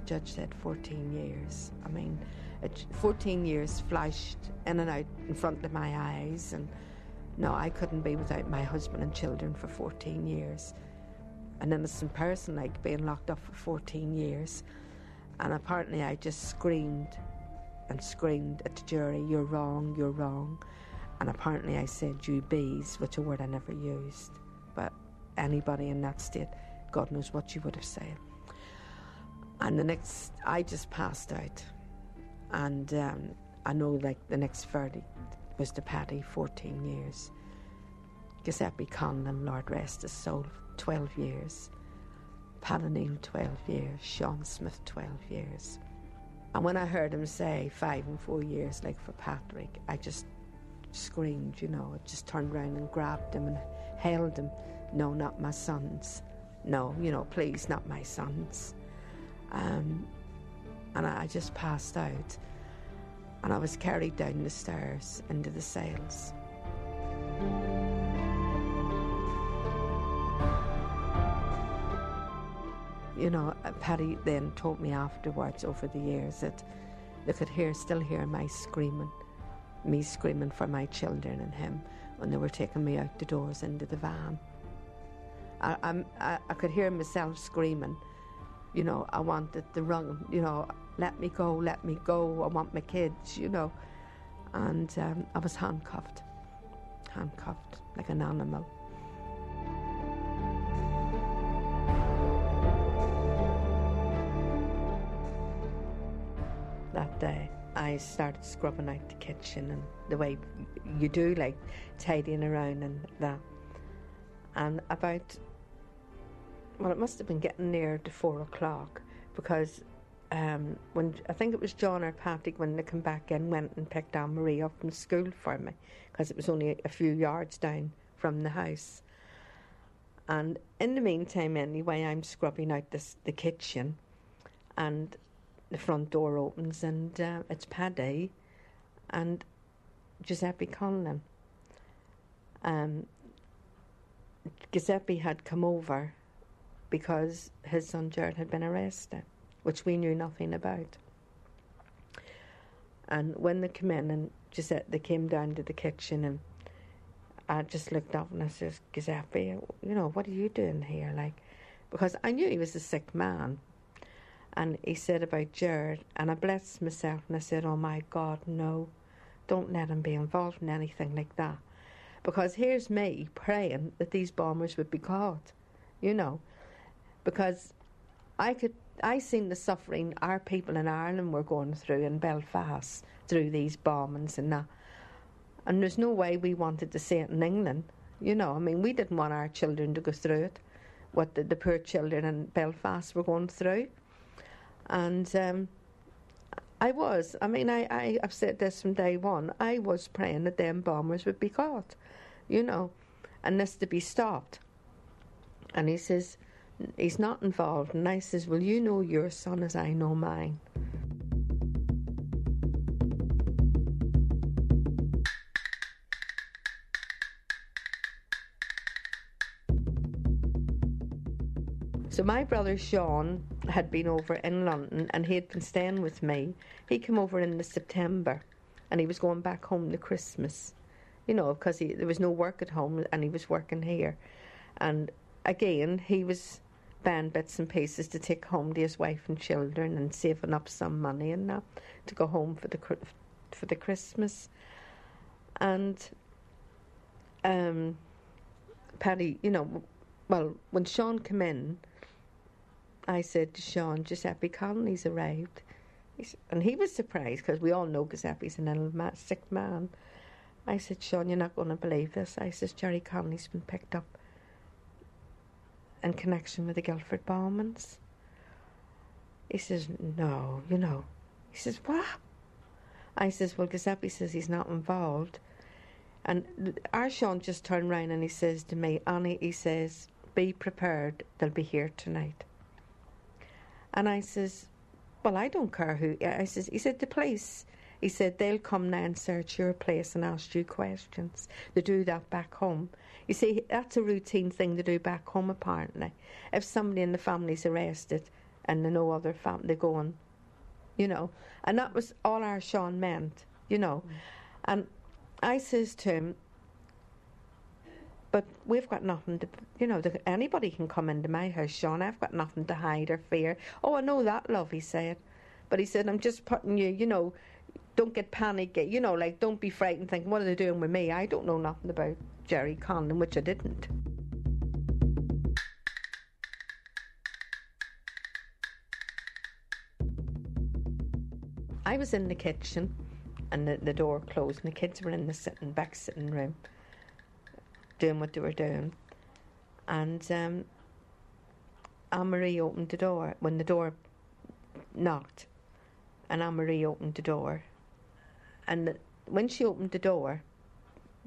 the judge said 14 years. I mean, 14 years flashed in and out in front of my eyes, and no, I couldn't be without my husband and children for 14 years. An innocent person, like being locked up for 14 years. And apparently, I just screamed and screamed at the jury, You're wrong, you're wrong. And apparently, I said, You bees, which a word I never used. But anybody in that state, God knows what you would have said. And the next, I just passed out. And um, I know, like, the next verdict was to Paddy, 14 years. Giuseppe Conlon, Lord rest his soul, 12 years. Pat 12 years. Sean Smyth, 12 years. And when I heard him say five and four years, like for Patrick, I just screamed, you know. I just turned around and grabbed him and held him. No, not my sons. No, you know, please, not my sons. Um, and I just passed out. And I was carried down the stairs into the cells. You know, uh, Paddy then told me afterwards over the years that they could hear, still hear my screaming, me screaming for my children and him when they were taking me out the doors into the van. I, I, I could hear myself screaming, you know, I wanted the run, you know, let me go, let me go, I want my kids, you know. And um, I was handcuffed, handcuffed like an animal. That day, I started scrubbing out the kitchen and the way you do, like tidying around and that. And about well, it must have been getting near to four o'clock because um, when I think it was John or Patrick when they come back in went and picked Anne Marie up from school for me because it was only a few yards down from the house. And in the meantime, anyway, I'm scrubbing out this, the kitchen, and the front door opens, and uh, it's Paddy and Giuseppe Conlon. Um, Giuseppe had come over because his son Gerard had been arrested, which we knew nothing about. And when they came in and said they came down to the kitchen and I just looked up and I says, Giuseppe, you know, what are you doing here? Like, because I knew he was a sick man. And he said about Gerard, and I blessed myself and I said, Oh my God, no, don't let him be involved in anything like that. Because here's me praying that these bombers would be caught, you know because I could I seen the suffering our people in Ireland were going through in Belfast through these bombings and that. And there's no way we wanted to see it in England. You know, I mean, we didn't want our children to go through it, what the, the poor children in Belfast were going through. And um, I was, I mean, I, I, I've said this from day one, I was praying that them bombers would be caught, you know, and this to be stopped. And he says, he's not involved. And I says, Well, you know your son as I know mine. So my brother Sean had been over in London and he had been staying with me. He came over in the September and he was going back home to Christmas, you know, because there was no work at home and he was working here. And again, he was buying bits and pieces to take home to his wife and children and saving up some money and that to go home for the for the Christmas. And um, Paddy, you know, well, when Sean came in, I said to Sean, Giuseppe Conlon's arrived. and he was surprised because we all know Giuseppe's an ill sick man. I said, Sean, you're not going to believe this. I says, Gerry Conlon's been picked up in connection with the Guildford bombings? He says, No, you know. He says, What? I says, Well, Giuseppe says he's not involved. And Sean just turned round and he says to me, Annie, he says, Be prepared, they'll be here tonight. And I says, Well, I don't care who. I says, He said, The police. He said, they'll come now and search your place and ask you questions. They do that back home. You see, that's a routine thing to do back home, apparently. If somebody in the family's arrested, and no other family going, you know. And that was all our Sean meant, you know. Mm. And I says to him, but we've got nothing to, you know, the, anybody can come into my house, Sean. I've got nothing to hide or fear. Oh, I know that, love, he said. But he said, I'm just putting you, you know, don't get panic, you know, like don't be frightened thinking, what are they doing with me? I don't know nothing about Gerry Conlon, which I didn't. I was in the kitchen and the, the door closed and the kids were in the sitting back sitting room doing what they were doing. And um, Anne Marie opened the door when the door knocked, and Anne Marie opened the door. And when she opened the door,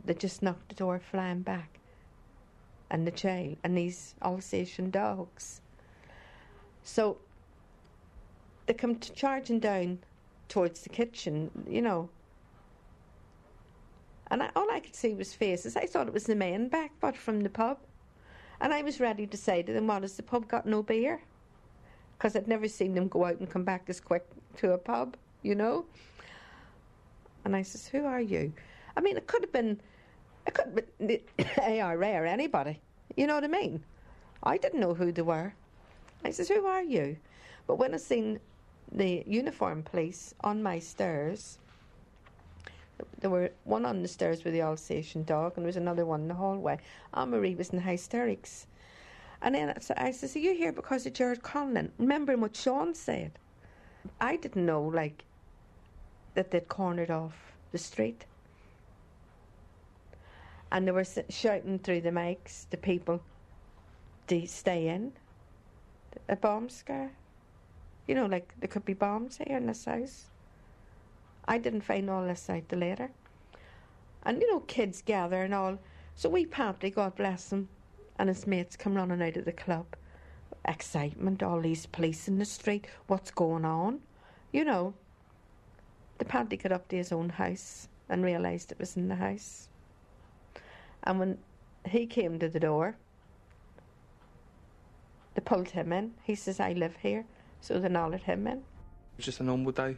they just knocked the door flying back. And the child, and these Alsatian dogs. So they come charging down towards the kitchen, you know, and I, all I could see was faces. I thought it was the men back, but from the pub. And I was ready to say to them, What has the pub got no beer? Because I'd never seen them go out and come back as quick to a pub, you know? And I says, Who are you? I mean, it could have been, it could have been the IRA or anybody. You know what I mean? I didn't know who they were. I says, Who are you? But when I seen the uniform police on my stairs, there were one on the stairs with the Alsatian dog, and there was another one in the hallway. Anne Marie was in hysterics. And then I said, Are you here because of Gerard Conlon? Remembering what Sean said. I didn't know, like, that they'd cornered off the street. And they were shouting through the mics to people to stay in. A bomb scare. You know, like there could be bombs here in this house. I didn't find all this out till later. And you know, kids gather and all. So we Paddy, God bless him, and his mates come running out of the club. Excitement, all these police in the street, what's going on? You know. The Paddy got up to his own house and realised it was in the house. And when he came to the door, they pulled him in. He says, I live here. So they let him in. It was just a normal day.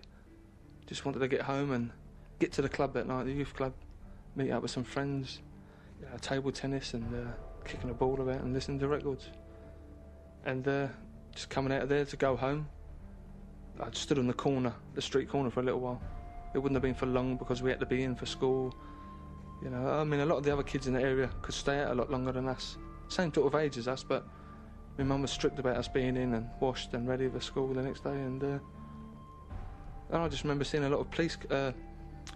Just wanted to get home and get to the club that night, the youth club, meet up with some friends, you know, table tennis and uh, kicking a ball about and listening to records. And uh, just coming out of there to go home, I stood on the corner, the street corner for a little while. It wouldn't have been for long because we had to be in for school. You know, I mean, a lot of the other kids in the area could stay out a lot longer than us. Same sort of age as us, but my mum was strict about us being in and washed and ready for school the next day. And uh, and I just remember seeing a lot of police, uh,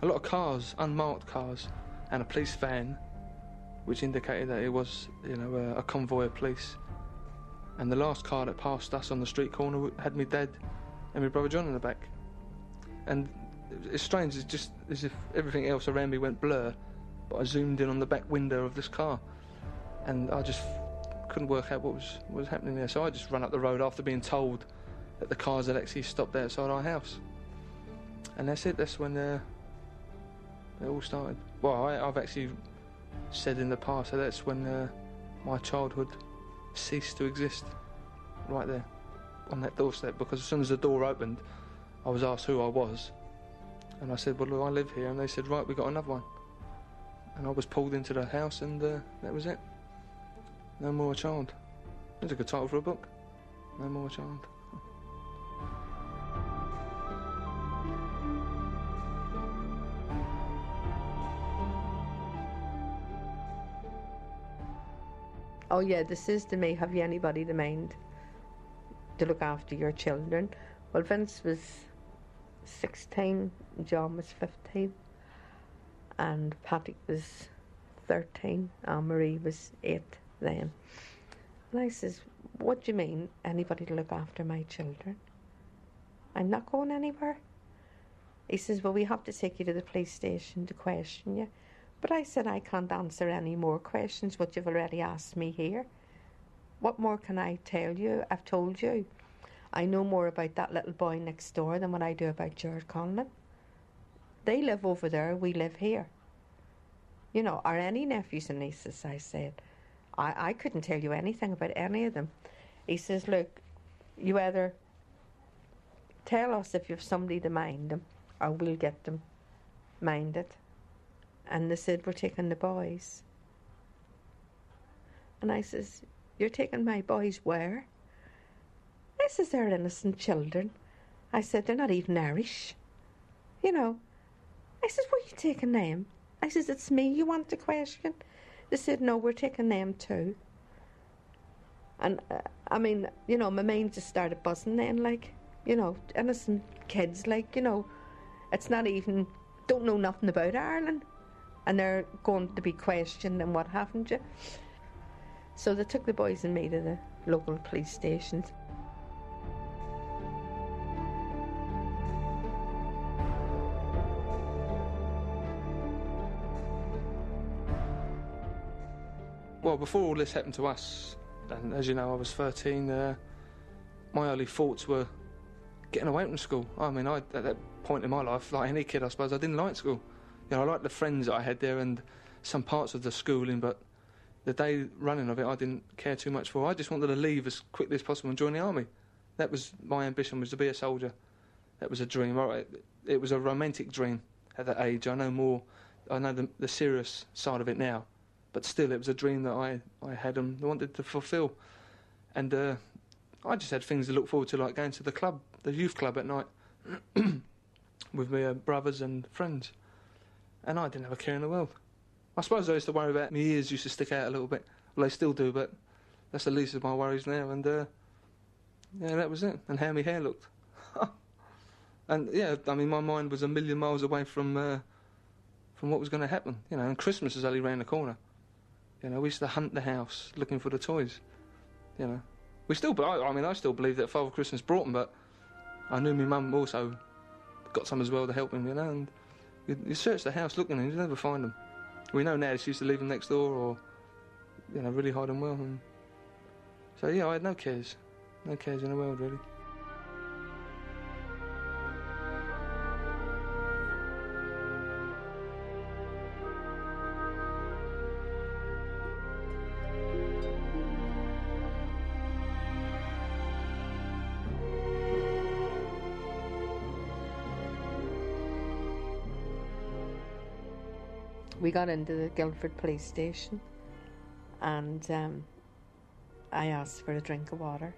a lot of cars, unmarked cars, and a police van, which indicated that it was, you know, a, a convoy of police. And the last car that passed us on the street corner had me dead and my brother John in the back. And it's strange, it's just as if everything else around me went blur, but I zoomed in on the back window of this car, and I just couldn't work out what was what was happening there. So I just ran up the road after being told that the cars had actually stopped outside our house and that's it. That's when uh, it all started. Well, I, have actually said in the past that that's when uh, my childhood ceased to exist. Right there, on that doorstep. Because as soon as the door opened, I was asked who I was, and I said, "Well, I live here." And they said, "Right, we got another one." And I was pulled into the house, and uh, that was it. No more a child. That's a good title for a book. No more a child. oh yeah, the system may have you anybody to mind to look after your children. Well, Vince was 16, John was 15, and Patrick was 13, and Marie was 8 then. And I says, What do you mean, anybody to look after my children? I'm not going anywhere. He says, Well, we have to take you to the police station to question you. But I said I can't answer any more questions, what you've already asked me here. What more can I tell you? I've told you. I know more about that little boy next door than what I do about Gerard Conlon. They live over there, we live here. You know, are any nephews and nieces? I said. I, I couldn't tell you anything about any of them. He says, Look, you either tell us if you've somebody to mind them, or we'll get them minded. And they said, We're taking the boys. And I says, You're taking my boys where? I says, They're innocent children. I said, They're not even Irish. You know. I said, Where you taking them? I says, It's me you want to question. They said, No, we're taking them too. And uh, I mean, you know, my mind just started buzzing then, like, you know, innocent kids, like, you know, it's not even, don't know nothing about Ireland. And they're going to be questioned and what happened to you. So they took the boys and me to the local police stations. Before all this happened to us, and as you know, I was 13, uh, my early thoughts were getting away from school. I mean, I, at that point in my life, like any kid, I suppose, I didn't like school. You know, I liked the friends that I had there and some parts of the schooling, but the day running of it, I didn't care too much for. I just wanted to leave as quickly as possible and join the army. That was my ambition, was to be a soldier. That was a dream. It was a romantic dream at that age. I know more. I know the, the serious side of it now, but still, it was a dream that I, I had and wanted to fulfil. And uh, I just had things to look forward to, like going to the club, the youth club at night, with my uh, brothers and friends. And I didn't have a care in the world. I suppose I used to worry about my ears used to stick out a little bit. Well, they still do, but that's the least of my worries now. And uh, yeah, that was it. And how my hair looked. and yeah, I mean, my mind was a million miles away from uh, from what was going to happen. You know, and Christmas was only round the corner. You know, we used to hunt the house looking for the toys. You know, we still, I, I mean, I still believe that Father Christmas brought them, but I knew my mum also got some as well to help him. You know, and you, you search the house looking and you never find them. We know now she used to leave them next door or, you know, really hide them well. And so yeah, I had no cares, no cares in the world really. We got into the Guildford police station and um, I asked for a drink of water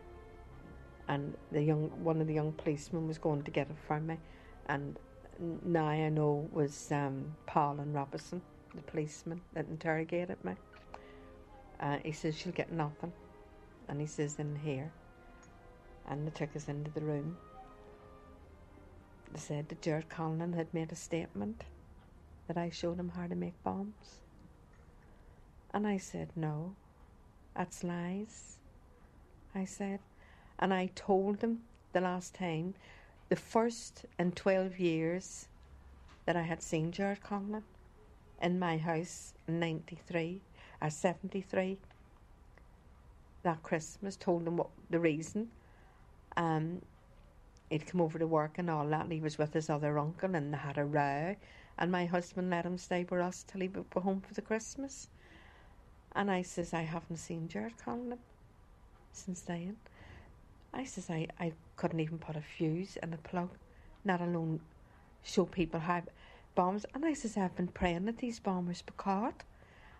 and the young one of the young policemen was going to get it for me and now I know was um, Paul and Robinson, the policeman that interrogated me. Uh, he says she'll get nothing and he says in here and they took us into the room. They said that Gerard Conlon had made a statement that I showed him how to make bombs? And I said, No, that's lies. I said, and I told him the last time, the first in 12 years that I had seen Gerard Conlon in my house in 93 or 73 that Christmas, told him what the reason. Um, he'd come over to work and all that, and he was with his other uncle, and they had a row and my husband let him stay with us till he would go home for the Christmas. And I says, I haven't seen Gerard Conlon since then. I says, I, I couldn't even put a fuse in a plug, not alone show people how bombs. And I says, I've been praying that these bombers be caught.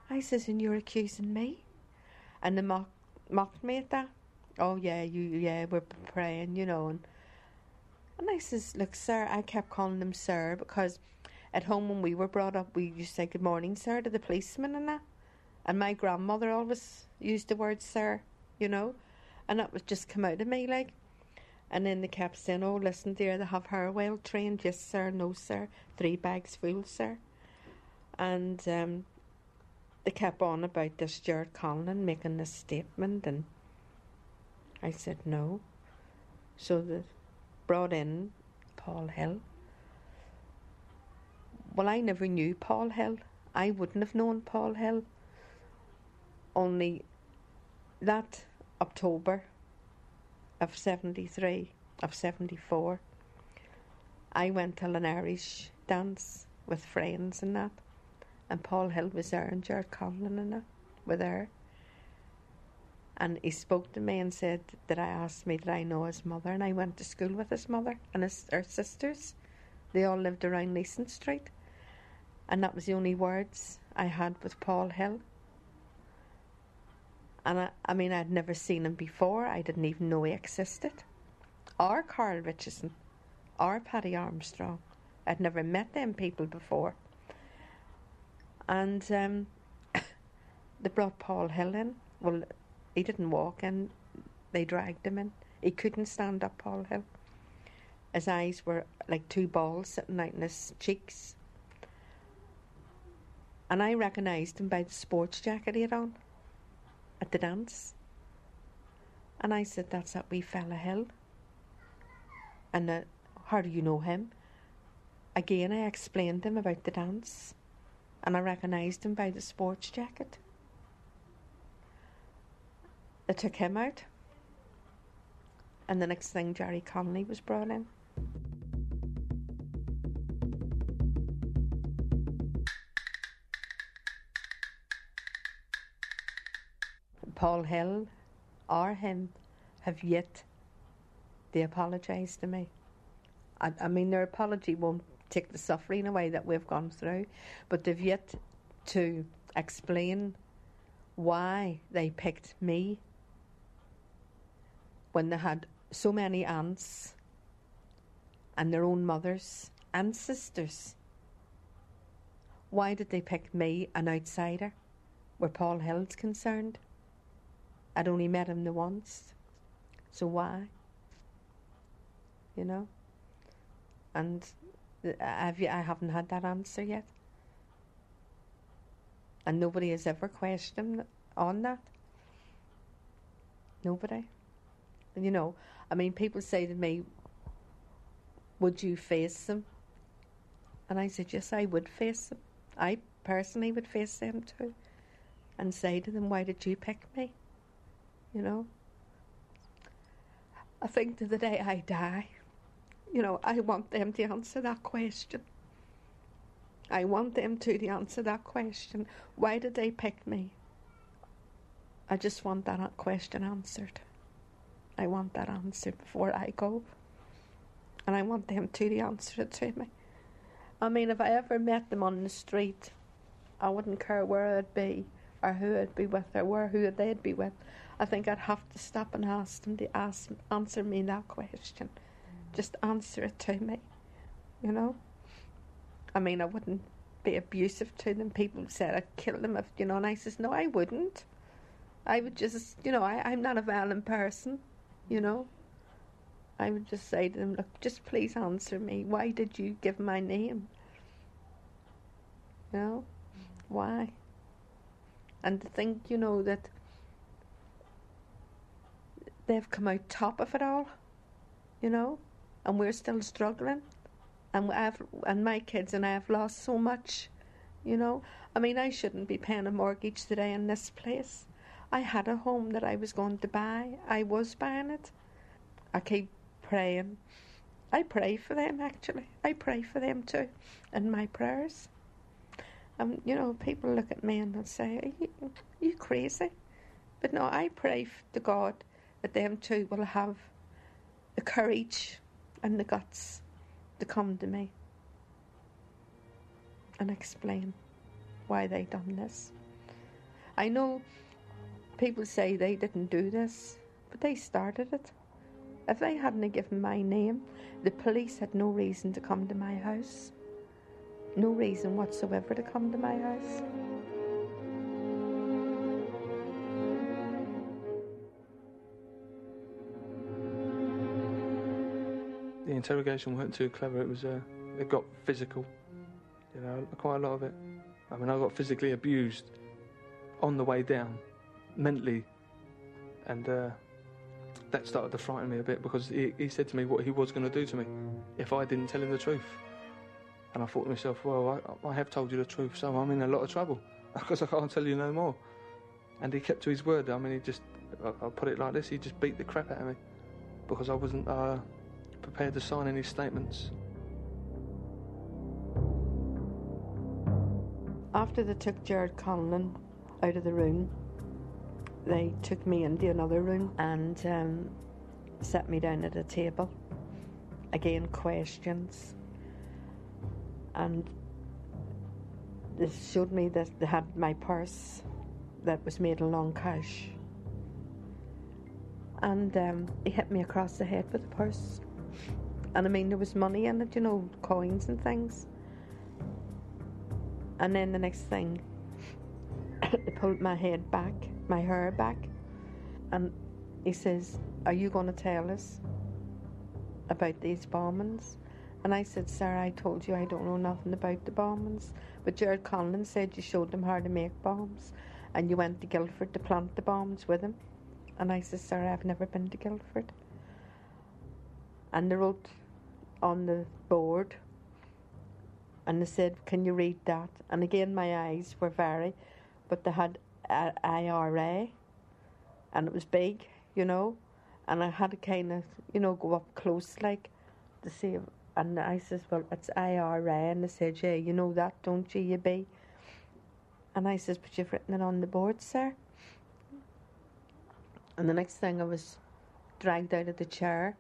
I says, and you're accusing me? And they mock, mocked me at that. Oh, yeah, you, yeah, we're praying, you know. And, and I says, look, sir, I kept calling them sir because at home when we were brought up, we used to say good morning, sir, to the policeman and that. And my grandmother always used the word sir, you know, and that was just come out of me like. And then they kept saying, "Oh, listen, dear, they have her well trained. Yes, sir. No, sir. Three bags full, sir." And um, they kept on about this Gerard Conlon making this statement, and I said no. So they brought in Paul Hill, well, I never knew Paul Hill. I wouldn't have known Paul Hill. Only that October of 73, of 74, I went to an Irish dance with friends and that, and Paul Hill was there, and Jared Conlon and that were there. And he spoke to me and said that I asked me did I know his mother, and I went to school with his mother and his her sisters. They all lived around Leeson Street, and that was the only words I had with Paul Hill. And I, I mean, I'd never seen him before. I didn't even know he existed. Or Carole Richardson, or Paddy Armstrong. I'd never met them people before. And um, they brought Paul Hill in. Well, he didn't walk in, they dragged him in. He couldn't stand up, Paul Hill. His eyes were like two balls sitting out in his cheeks. And I recognised him by the sports jacket he had on at the dance. And I said, That's that wee fella Hill. And uh, how do you know him? Again, I explained to him about the dance, and I recognised him by the sports jacket. They took him out, and the next thing, Gerry Conlon was brought in. Paul Hill or him have yet they apologise to me. I, I mean, their apology won't take the suffering away that we've gone through, but they've yet to explain why they picked me when they had so many aunts and their own mothers and sisters. Why did they pick me, an outsider, where Paul Hill's concerned? I'd only met him the once, so why? You know? And you, I haven't had that answer yet. And nobody has ever questioned on that. Nobody. And you know, I mean, people say to me, Would you face them? And I said, Yes, I would face them. I personally would face them too. And say to them, Why did you pick me? You know? I think to the day I die, you know, I want them to answer that question. I want them to, to answer that question. Why did they pick me? I just want that question answered. I want that answer before I go. And I want them to, to answer it to me. I mean, if I ever met them on the street, I wouldn't care where I'd be or who I'd be with or where who they'd be with. I think I'd have to stop and ask them to ask, answer me that question mm. just answer it to me, you know. I mean, I wouldn't be abusive to them. People said I'd kill them if, you know, and I says, no, I wouldn't. I would just, you know, I, I'm not a violent person, you know. I would just say to them, look, just please answer me. Why did you give my name? You know, mm. why? And to think, you know, that they've come out top of it all, you know and we're still struggling. And I've and my kids and I have lost so much, you know. I mean, I shouldn't be paying a mortgage today in this place. I had a home that I was going to buy. I was buying it. I keep praying. I pray for them actually. I pray for them too, in my prayers. And you know, people look at me and they say, "Are you, are you crazy?" But no, I pray to God that them too will have the courage and the guts to come to me and explain why they done this. I know people say they didn't do this, but they started it. If they hadn't given my name, the police had no reason to come to my house. No reason whatsoever to come to my house. Interrogation weren't too clever. It was uh, it got physical. You know, quite a lot of it. I mean, I got physically abused on the way down, mentally, and uh, that started to frighten me a bit because he, he said to me what he was going to do to me if I didn't tell him the truth. And I thought to myself, well, I, I have told you the truth, so I'm in a lot of trouble because I can't tell you no more. And he kept to his word. I mean, he just, I'll put it like this, he just beat the crap out of me because I wasn't. Uh, prepared to sign any statements. After they took Gerard Conlon out of the room, they took me into another room and um, sat me down at a table. Again, questions. And they showed me that they had my purse that was made in long cash. And um, he hit me across the head with the purse. And I mean, there was money in it, you know, coins and things. And then the next thing, they pulled my head back, my hair back, and he says, Are you going to tell us about these bombings? And I said, Sir, I told you I don't know nothing about the bombings. But Gerard Conlon said you showed them how to make bombs and you went to Guildford to plant the bombs with him. And I said, Sir, I've never been to Guildford. And they wrote on the board and they said, Can you read that? And again, my eyes were very, but they had IRA and it was big, you know. And I had to kind of, you know, go up close like to see. And I says, Well, it's IRA. And they said, Yeah, you know that, don't you, you be? And I says, But you've written it on the board, sir. And the next thing I was dragged out of the chair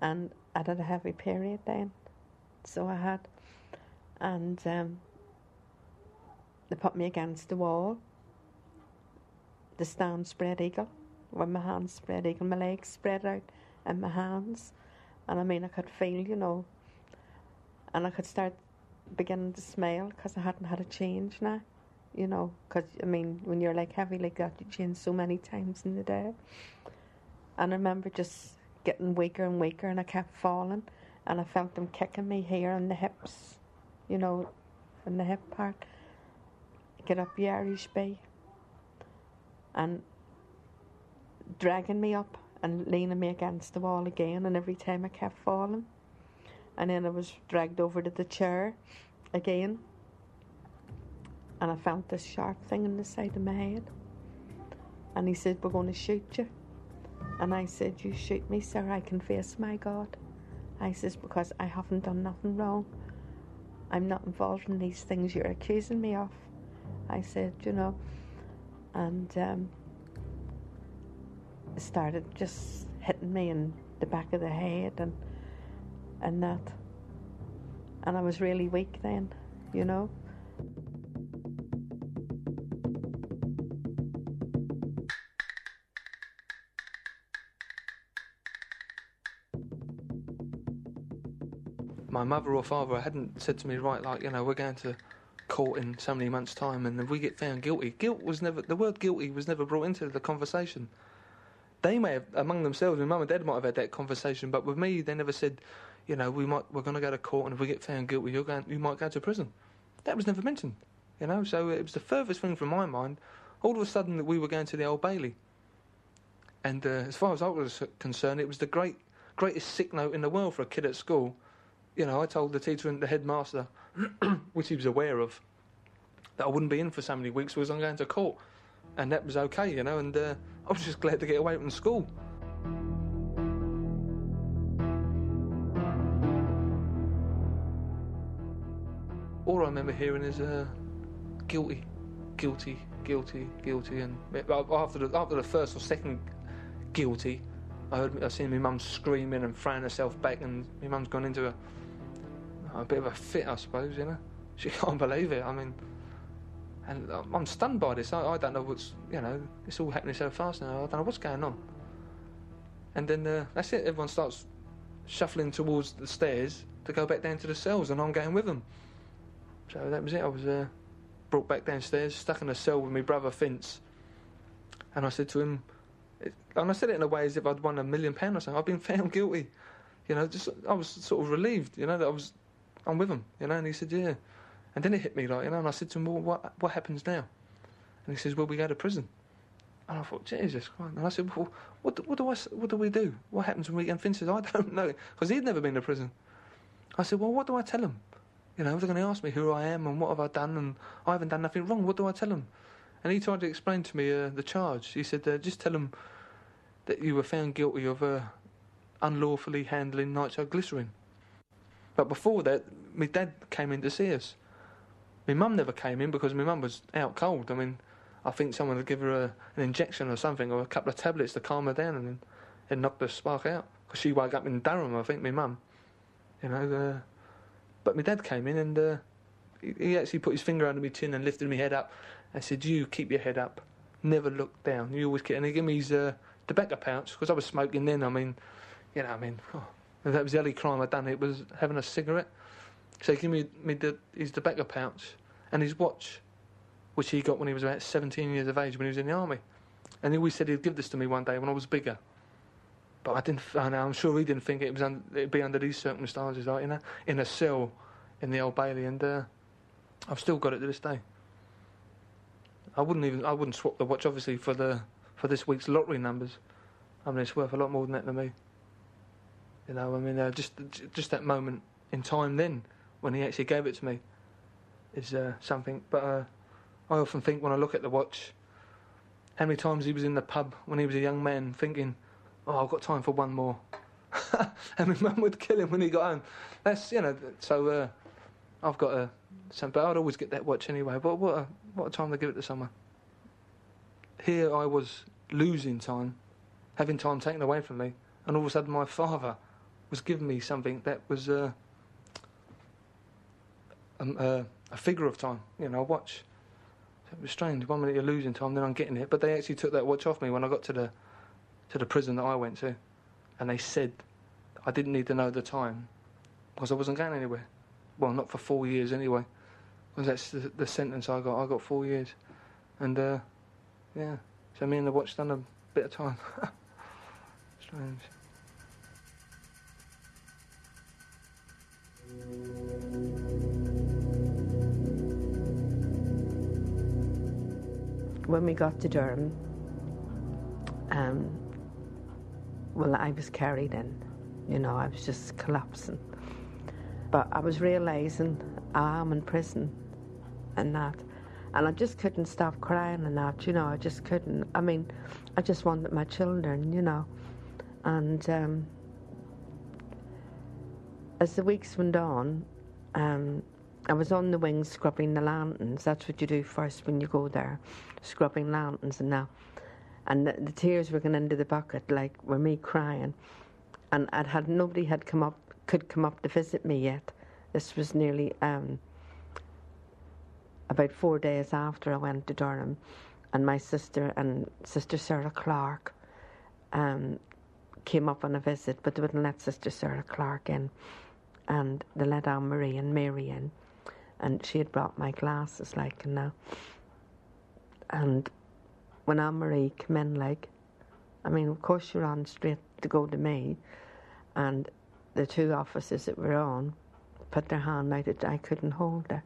and I had a heavy period then. So I had. And um, they put me against the wall. The stand spread eagle, with my hands spread eagle, my legs spread out, and my hands. And I mean, I could feel, you know, and I could start beginning to smell because I hadn't had a change now, you know. Because, I mean, when you're like heavy like that, you change so many times in the day. And I remember just getting weaker and weaker, and I kept falling, and I felt them kicking me here on the hips, you know, in the hip part. Get up the Irish Bay, and dragging me up and leaning me against the wall again, and every time I kept falling. And then I was dragged over to the chair again, and I felt this sharp thing in the side of my head. And he said, We're going to shoot you. And I said, You shoot me, sir, I can face my God. I says, Because I haven't done nothing wrong. I'm not involved in these things you're accusing me of. I said, You know, and um, started just hitting me in the back of the head and and that. And I was really weak then, you know. My mother or father hadn't said to me, right, like, you know, we're going to court in so many months' time and if we get found guilty, guilt was never, the word guilty was never brought into the conversation. They may have, among themselves, my mum and dad might have had that conversation, but with me, they never said, you know, we might, we're going to go to court and if we get found guilty, you're going, you might go to prison. That was never mentioned, you know, so it was the furthest thing from my mind. All of a sudden, that we were going to the Old Bailey. And uh, as far as I was concerned, it was the great, greatest sick note in the world for a kid at school you know, I told the teacher and the headmaster, which he was aware of, that I wouldn't be in for so many weeks because I'm going to court. And that was okay, you know, and uh, I was just glad to get away from school. All I remember hearing is uh, guilty, guilty, guilty, guilty, and after the after the first or second guilty, I heard I seen my mum screaming and throwing herself back, and my mum's gone into a a bit of a fit, I suppose. You know, she can't believe it. I mean, and I'm stunned by this. I, I don't know what's you know. It's all happening so fast now. I don't know what's going on. And then uh, that's it. Everyone starts shuffling towards the stairs to go back down to the cells, and I'm going with them. So that was it. I was uh, brought back downstairs, stuck in a cell with my brother Finch, and I said to him, and I said it in a way as if I'd won a million pounds or something. I've been found guilty. You know, just I was sort of relieved. You know that I was, I'm with him. You know, and he said, yeah. And then it hit me like, you know, and I said to him, well, what what happens now? And he says, well, we go to prison. And I thought, Jesus Christ. And I said, well, what do, what do I what do we do? What happens when we? And Finn says, I don't know, because he'd never been to prison. I said, well, what do I tell him? You know, they're going to ask me who I am and what have I done, and I haven't done nothing wrong. What do I tell them? And he tried to explain to me uh, the charge. He said, uh, just tell them that you were found guilty of uh, unlawfully handling nitroglycerin. But before that, my dad came in to see us. My mum never came in because my mum was out cold. I mean, I think someone would give her a, an injection or something, or a couple of tablets to calm her down, and it knocked the spark out. Because she woke up in Durham, I think, my mum. You know, uh, but my dad came in and uh, he, he actually put his finger under my chin and lifted my head up and said, "You keep your head up, never look down. You always keep." And he gave me his uh, tobacco pouch because I was smoking then. I mean, you know, I mean, oh, that was the only crime I'd done. It was having a cigarette. So he gave me, me the, his tobacco pouch and his watch, which he got when he was about 17 years of age when he was in the army. And he always said he'd give this to me one day when I was bigger. But I didn't. I know, I'm sure he didn't think it was un, it'd be under these circumstances, like in a in a cell in the Old Bailey, and uh, I've still got it to this day. I wouldn't even. I wouldn't swap the watch, obviously, for the for this week's lottery numbers. I mean, it's worth a lot more than that to me. You know, I mean, uh, just just that moment in time then when he actually gave it to me is uh, something. But uh, I often think when I look at the watch, how many times he was in the pub when he was a young man, thinking, "Oh, I've got time for one more," and my mum would kill him when he got home. That's you know. So uh, I've got a. Some, but I'd always get that watch anyway. But what a what a time to give it to someone. Here I was losing time, having time taken away from me, and all of a sudden my father was giving me something that was uh, um, uh, a figure of time, you know, a watch. It was strange. One minute you're losing time, then I'm getting it. But they actually took that watch off me when I got to the to the prison that I went to, and they said I didn't need to know the time because I wasn't going anywhere. Well, not for four years anyway. Because that's the, the, sentence I got. I got four years, and uh, yeah. So me and the watch done a bit of time. strange. When we got to Durham, um, well, I was carried in. You know, I was just collapsing. But I was realising I'm in prison and that. And I just couldn't stop crying and that, you know, I just couldn't. I mean, I just wanted my children, you know. And um, as the weeks went on, um, I was on the wings scrubbing the lanterns. That's what you do first when you go there, scrubbing lanterns and now. And the, the tears were going into the bucket, like were me crying. And I'd had nobody had come up could come up to visit me yet. This was nearly um, about four days after I went to Durham, and my sister and sister Sarah Clark um, came up on a visit, but they wouldn't let sister Sarah Clark in, and they let Anne Marie and Mary in and she had brought my glasses, like, and now. And when Anne Marie came in, like, I mean, of course, she ran straight to go to me, and the two officers that were on put their hand out. I couldn't hold her,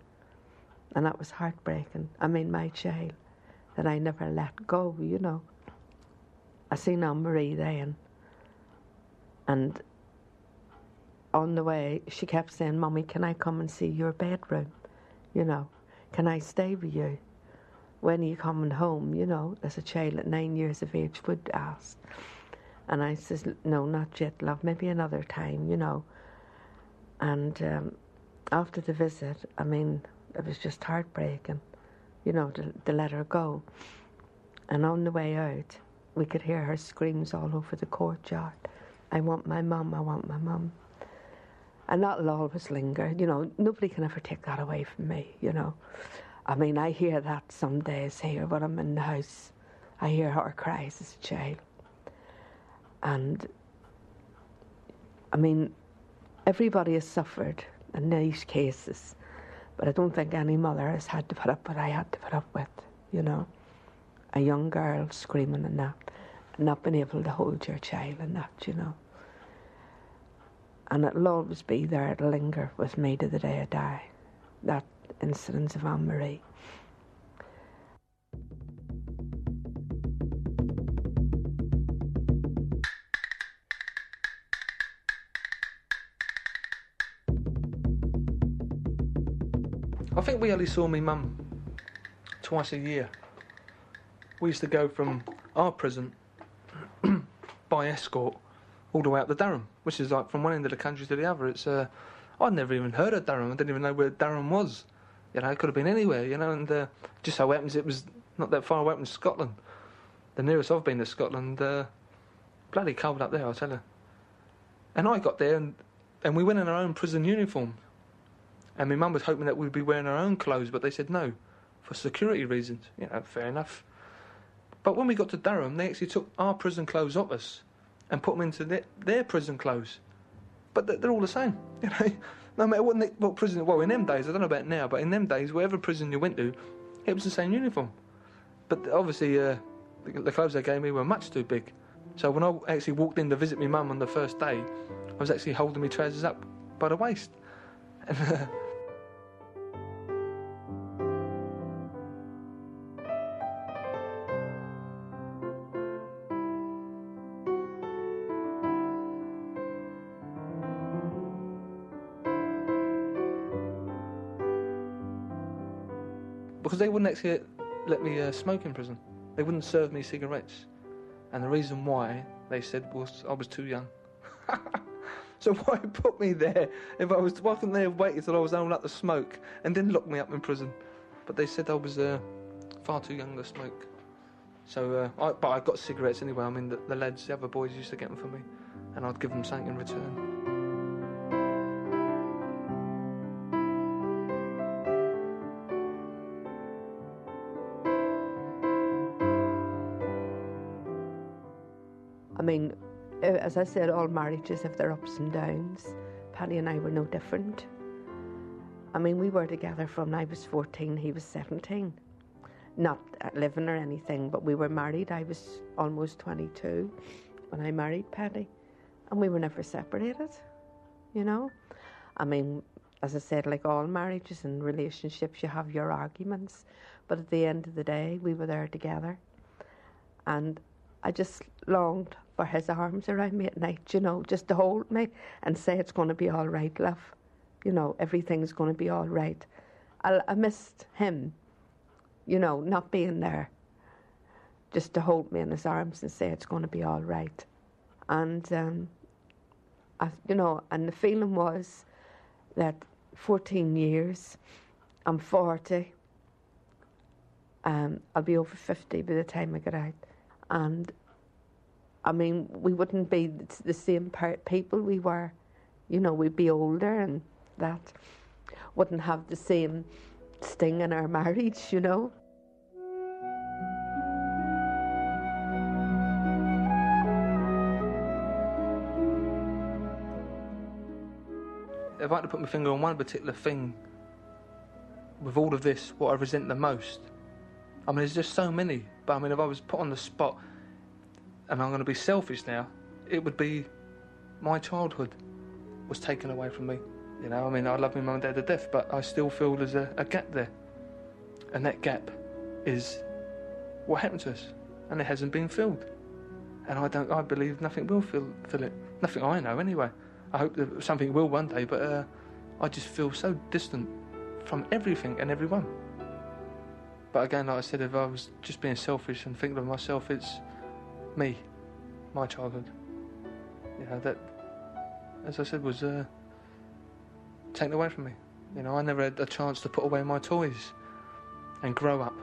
and that was heartbreaking. I mean, my child that I never let go, you know. I seen Anne Marie then, and on the way, she kept saying, Mummy, can I come and see your bedroom? you know, can I stay with you? When are you coming home? You know, as a child at nine years of age would ask. And I says, no, not yet, love, maybe another time, you know. And um, after the visit, I mean, it was just heartbreaking, you know, to, to let her go. And on the way out, we could hear her screams all over the courtyard. I want my mum, I want my mum and that'll always linger. You know, nobody can ever take that away from me. You know, I mean, I hear that some days here when I'm in the house. I hear her cries as a child, and I mean, everybody has suffered in these cases, but I don't think any mother has had to put up with what I had to put up with. You know, a young girl screaming and that, not being able to hold your child and that. You know and it'll always be there, it'll linger with me to the day I die. That incident of Anne Marie. I think we only saw me mum twice a year. We used to go from our prison by escort all the way up to Durham, which is like from one end of the country to the other. It's uh, I'd never even heard of Durham. I didn't even know where Durham was. You know, it could have been anywhere. You know, and uh, just so happens it was not that far away from Scotland. The nearest I've been to Scotland, uh, bloody cold up there, I tell you. And I got there and, and we went in our own prison uniform. And my mum was hoping that we'd be wearing our own clothes, but they said no, for security reasons. You know, fair enough. But when we got to Durham, they actually took our prison clothes off us and put them into their, their prison clothes. But they're all the same, you know. No matter what, what prison, well, in them days, I don't know about now, but in them days, wherever prison you went to, it was the same uniform. But obviously, uh, the, the clothes they gave me were much too big. So when I actually walked in to visit my mum on the first day, I was actually holding my trousers up by the waist. And, uh, they wouldn't actually let me uh, smoke in prison. They wouldn't serve me cigarettes. And the reason why, they said, was I was too young. so why put me there if I was, why couldn't they have waited till I was old enough to smoke and then lock me up in prison? But they said I was uh, far too young to smoke. So, uh, I, but I got cigarettes anyway. I mean, the, the lads, the other boys used to get them for me, and I'd give them something in return. I mean, as I said, all marriages have their ups and downs. Paddy and I were no different. I mean, we were together from I was 14, he was 17. Not living or anything, but we were married. I was almost 22 when I married Paddy, and we were never separated, you know? I mean, as I said, like all marriages and relationships, you have your arguments, but at the end of the day, we were there together. And I just longed for his arms around me at night, you know, just to hold me and say it's going to be all right, love. You know, everything's going to be all right. I, I missed him, you know, not being there, just to hold me in his arms and say it's going to be all right. And, um, I, you know, and the feeling was that 14 years, I'm 40, um, I'll be over 50 by the time I get out. And I mean, we wouldn't be the same people we were. You know, we'd be older and that wouldn't have the same sting in our marriage, you know. If I had to put my finger on one particular thing with all of this, what I resent the most, I mean, there's just so many. But I mean, if I was put on the spot, and I'm going to be selfish now, it would be my childhood was taken away from me. You know, I mean, I love my mum and dad to death, but I still feel there's a, a gap there. And that gap is what happened to us, and it hasn't been filled. And I don't, I believe nothing will fill, fill it. Nothing I know, anyway. I hope that something will one day, but uh, I just feel so distant from everything and everyone. But again, like I said, if I was just being selfish and thinking of myself, it's me, my childhood. You know, that, as I said, was uh, taken away from me. You know, I never had a chance to put away my toys and grow up.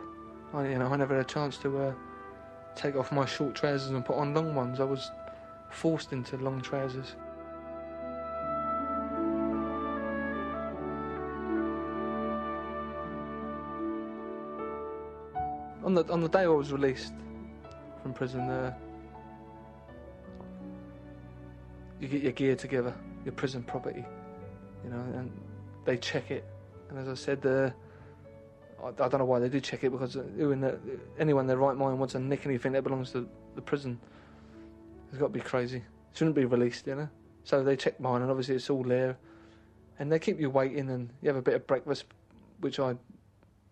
I, you know, I never had a chance to uh, take off my short trousers and put on long ones. I was forced into long trousers. On the on the day I was released from prison, uh, you get your gear together, your prison property, you know, and they check it. And as I said, uh, I, don't know why they do check it because the, anyone in their right mind wants to nick anything that belongs to the prison. It's got to be crazy. It shouldn't be released, you know. So they check mine, and obviously it's all there, and they keep you waiting, and you have a bit of breakfast, which I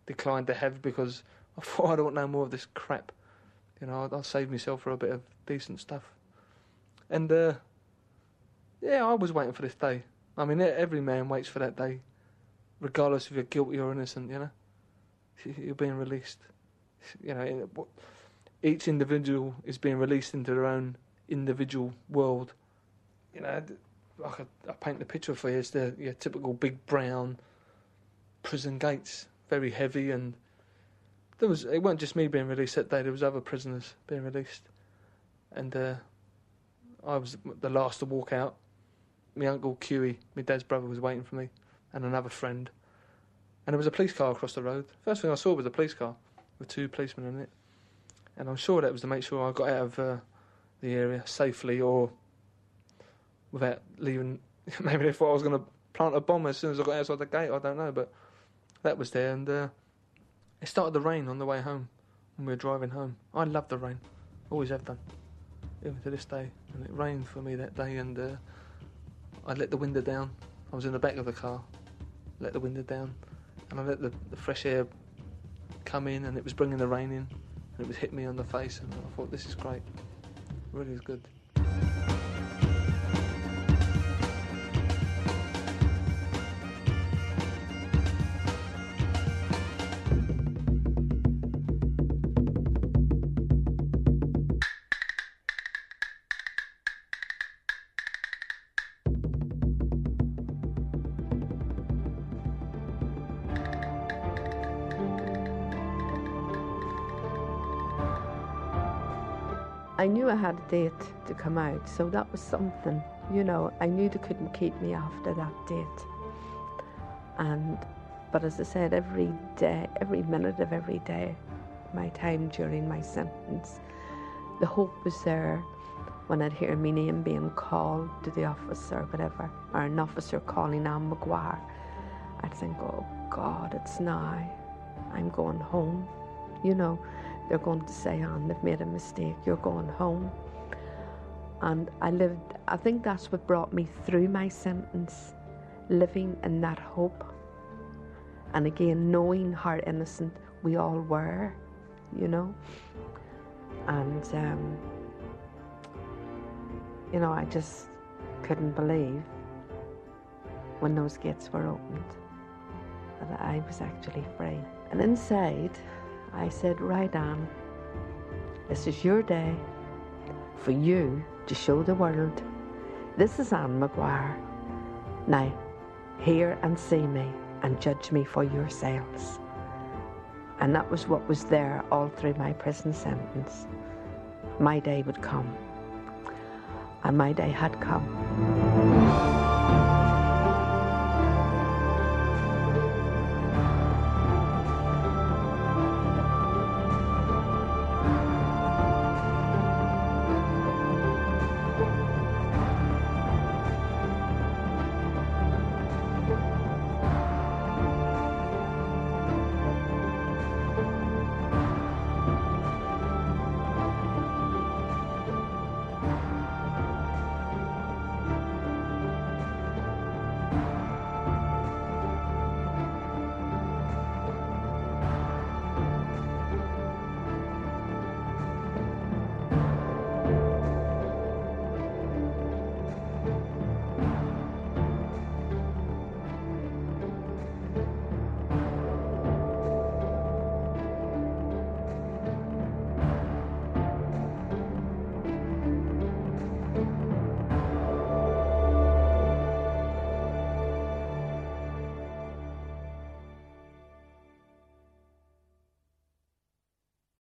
declined to have because I thought I don't no more of this crap. You know, I'll, save myself for a bit of decent stuff. And uh, yeah, I was waiting for this day. I mean, every man waits for that day, regardless if you're guilty or innocent. You know, you're being released. You know, each individual is being released into their own individual world. You know, I, I paint the picture for you. It's the your typical big brown prison gates, very heavy and there was it wasn't just me being released that day. There was other prisoners being released, and uh, I was the last to walk out. My uncle Huey, my dad's brother, was waiting for me, and another friend. And there was a police car across the road. First thing I saw was a police car with two policemen in it, and I'm sure that was to make sure I got out of uh, the area safely or without leaving. Maybe they thought I was going to plant a bomb as soon as I got outside the gate. I don't know, but that was there, and uh, it started to rain on the way home when we were driving home. I love the rain, always have done, even to this day. And it rained for me that day, and uh, I let the window down. I was in the back of the car, let the window down, and I let the, the fresh air come in, and it was bringing the rain in, and it was hitting me on the face, and I thought, this is great, really is good. I knew I had a date to come out, so that was something. You know, I knew they couldn't keep me after that date. And, but as I said, every day, every minute of every day, my time during my sentence, the hope was there when I'd hear my name being called to the office or whatever, or an officer calling Anne Maguire. I'd think, oh God, it's now. I'm going home, you know they're going to say, Anne, they've made a mistake, you're going home. And I lived, I think that's what brought me through my sentence, living in that hope. And again, knowing how innocent we all were, you know. And, um, you know, I just couldn't believe when those gates were opened that I was actually free. And inside, I said, Right on. This is your day for you to show the world. This is Anne Maguire. Now, hear and see me and judge me for yourselves. And that was what was there all through my prison sentence. My day would come. And my day had come.